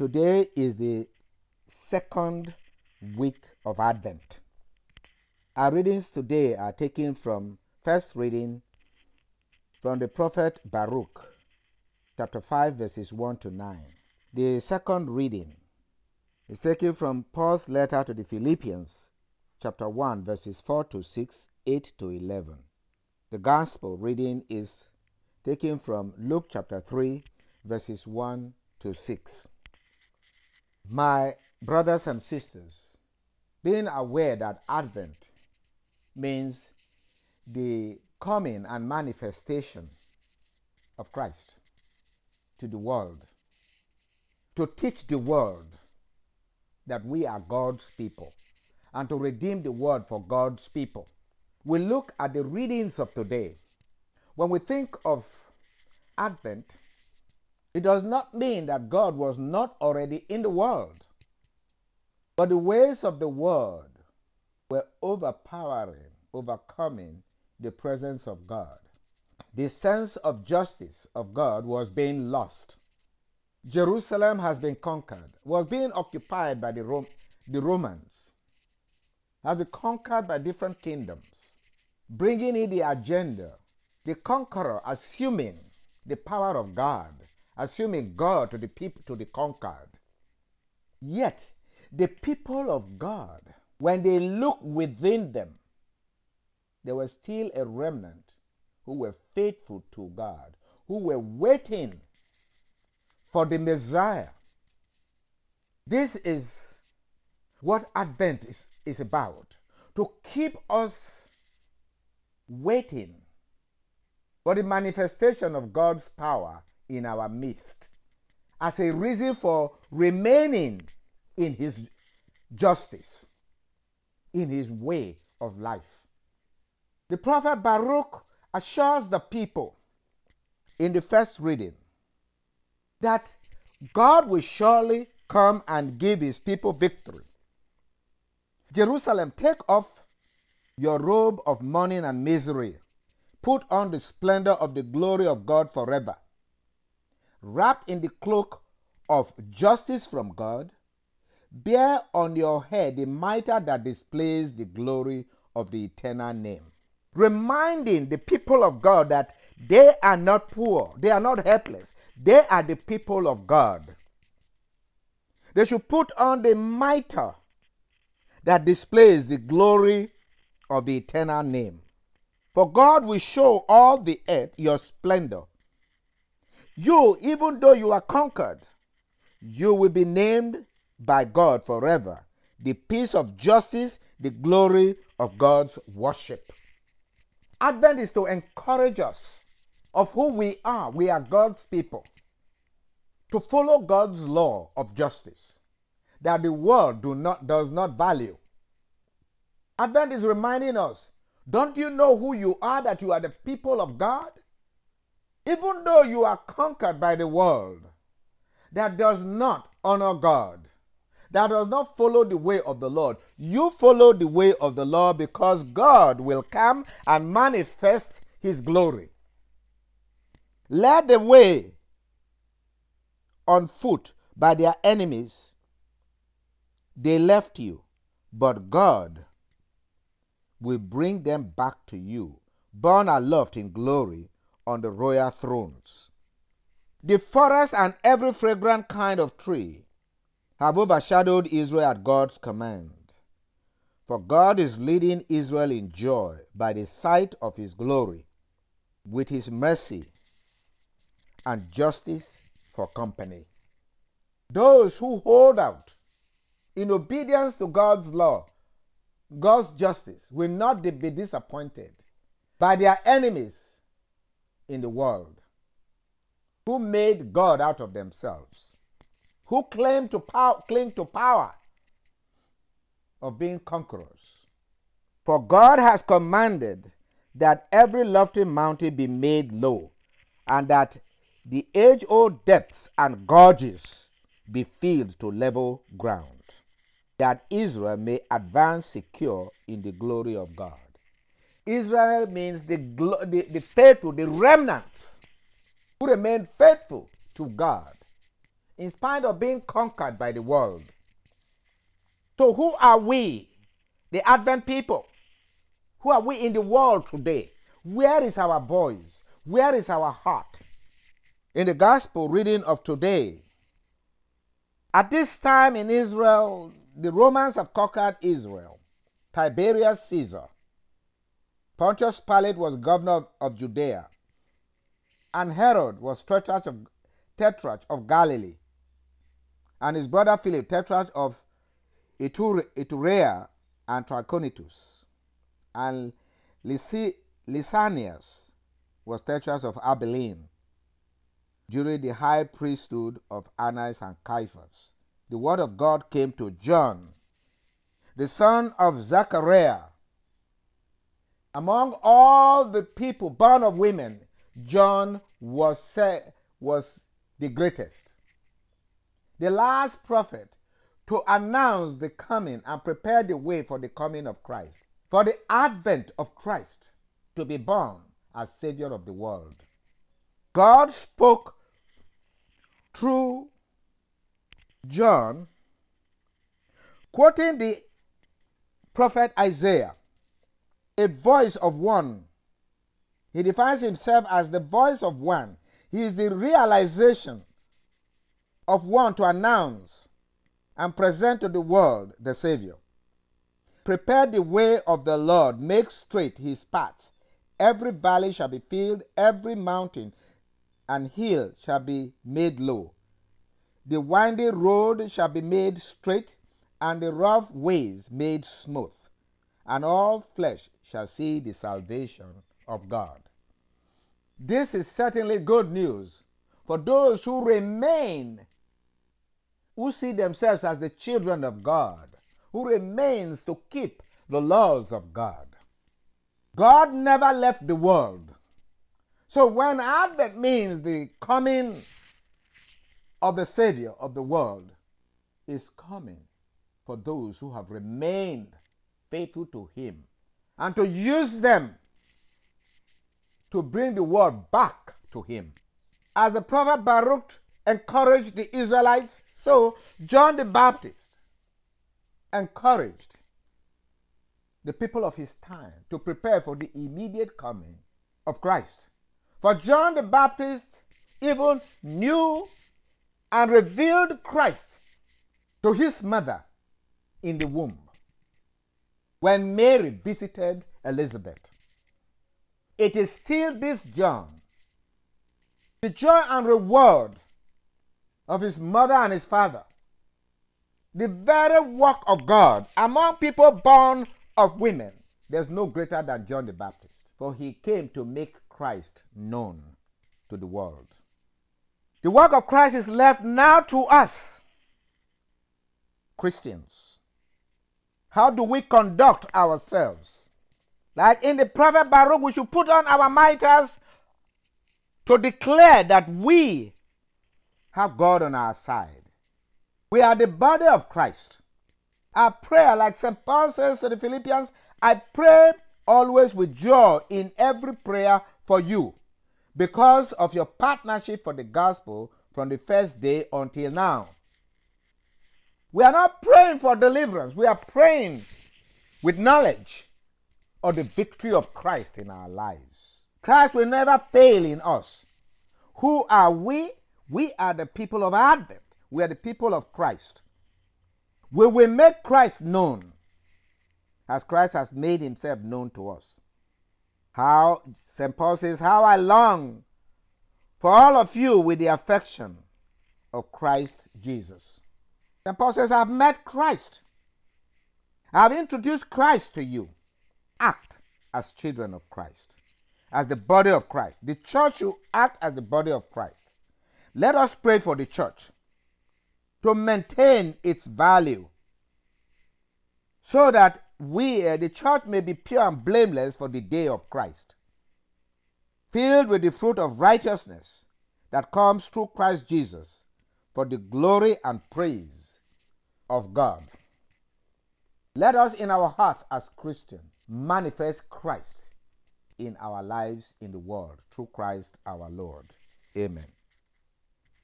Today is the second week of Advent. Our readings today are taken from first reading from the prophet Baruch, chapter 5, verses 1 to 9. The second reading is taken from Paul's letter to the Philippians, chapter 1, verses 4 to 6, 8 to 11. The gospel reading is taken from Luke chapter 3, verses 1 to 6. My brothers and sisters, being aware that Advent means the coming and manifestation of Christ to the world, to teach the world that we are God's people, and to redeem the world for God's people. We look at the readings of today. When we think of Advent, it does not mean that God was not already in the world. But the ways of the world were overpowering, overcoming the presence of God. The sense of justice of God was being lost. Jerusalem has been conquered, was being occupied by the, Rom- the Romans, has been conquered by different kingdoms, bringing in the agenda, the conqueror assuming the power of God assuming God to the people to the conquered. Yet the people of God, when they look within them, there was still a remnant who were faithful to God, who were waiting for the Messiah. This is what Advent is, is about to keep us waiting for the manifestation of God's power in our midst as a reason for remaining in his justice, in his way of life. The prophet Baruch assures the people in the first reading that God will surely come and give his people victory. Jerusalem, take off your robe of mourning and misery. Put on the splendor of the glory of God forever wrapped in the cloak of justice from God, bear on your head the mitre that displays the glory of the eternal name. Reminding the people of God that they are not poor, they are not helpless, they are the people of God. They should put on the mitre that displays the glory of the eternal name. For God will show all the earth your splendor you, even though you are conquered, you will be named by God forever. The peace of justice, the glory of God's worship. Advent is to encourage us of who we are. We are God's people. To follow God's law of justice that the world do not, does not value. Advent is reminding us don't you know who you are, that you are the people of God? Even though you are conquered by the world that does not honor God, that does not follow the way of the Lord, you follow the way of the Lord because God will come and manifest his glory. Led the way on foot by their enemies, they left you, but God will bring them back to you, born aloft in glory on the royal thrones. The forest and every fragrant kind of tree have overshadowed Israel at God's command. For God is leading Israel in joy by the sight of his glory, with his mercy and justice for company. Those who hold out in obedience to God's law, God's justice, will not be disappointed by their enemies in the world who made God out of themselves, who claim to cling to power of being conquerors. For God has commanded that every lofty mountain be made low, and that the age old depths and gorges be filled to level ground, that Israel may advance secure in the glory of God. Israel means the, the, the faithful, the remnants who remain faithful to God in spite of being conquered by the world. So, who are we, the Advent people? Who are we in the world today? Where is our voice? Where is our heart? In the gospel reading of today, at this time in Israel, the Romans have conquered Israel. Tiberius Caesar. Pontius Pilate was governor of Judea. And Herod was tetrarch of, tetrarch of Galilee. And his brother Philip, tetrarch of Iturea and Trachonitis. And Lysanias was tetrarch of Abilene during the high priesthood of Annas and Caiaphas. The word of God came to John, the son of Zechariah. Among all the people born of women, John was, said, was the greatest. The last prophet to announce the coming and prepare the way for the coming of Christ, for the advent of Christ to be born as Savior of the world. God spoke through John, quoting the prophet Isaiah, a voice of one. He defines himself as the voice of one. He is the realization of one to announce and present to the world the Savior. Prepare the way of the Lord, make straight his paths. Every valley shall be filled, every mountain and hill shall be made low. The winding road shall be made straight, and the rough ways made smooth, and all flesh shall see the salvation of God. This is certainly good news for those who remain, who see themselves as the children of God, who remains to keep the laws of God. God never left the world. So when Advent means the coming of the Savior of the world is coming for those who have remained faithful to Him and to use them to bring the world back to Him. As the prophet Baruch encouraged the Israelites, so John the Baptist encouraged the people of his time to prepare for the immediate coming of Christ. For John the Baptist even knew and revealed Christ to his mother in the womb when Mary visited Elizabeth. It is still this John, the joy and reward of his mother and his father, the very work of God among people born of women. There's no greater than John the Baptist, for he came to make Christ known to the world. The work of Christ is left now to us, Christians. How do we conduct ourselves? Like in the prophet Baruch, we should put on our mitres to declare that we have God on our side. We are the body of Christ. Our prayer, like St. Paul says to the Philippians, I pray always with joy in every prayer for you because of your partnership for the gospel from the first day until now. We are not praying for deliverance, we are praying with knowledge of the victory of Christ in our lives. Christ will never fail in us. Who are we? We are the people of Advent. We are the people of Christ. We will make Christ known as Christ has made himself known to us. How, St. Paul says, How I long for all of you with the affection of Christ Jesus. St. Paul says, I've met Christ. I've introduced Christ to you. Act as children of Christ, as the body of Christ. The church should act as the body of Christ. Let us pray for the church to maintain its value so that we, uh, the church, may be pure and blameless for the day of Christ, filled with the fruit of righteousness that comes through Christ Jesus for the glory and praise of God. Let us, in our hearts as Christians, manifest Christ in our lives in the world through Christ our Lord. Amen.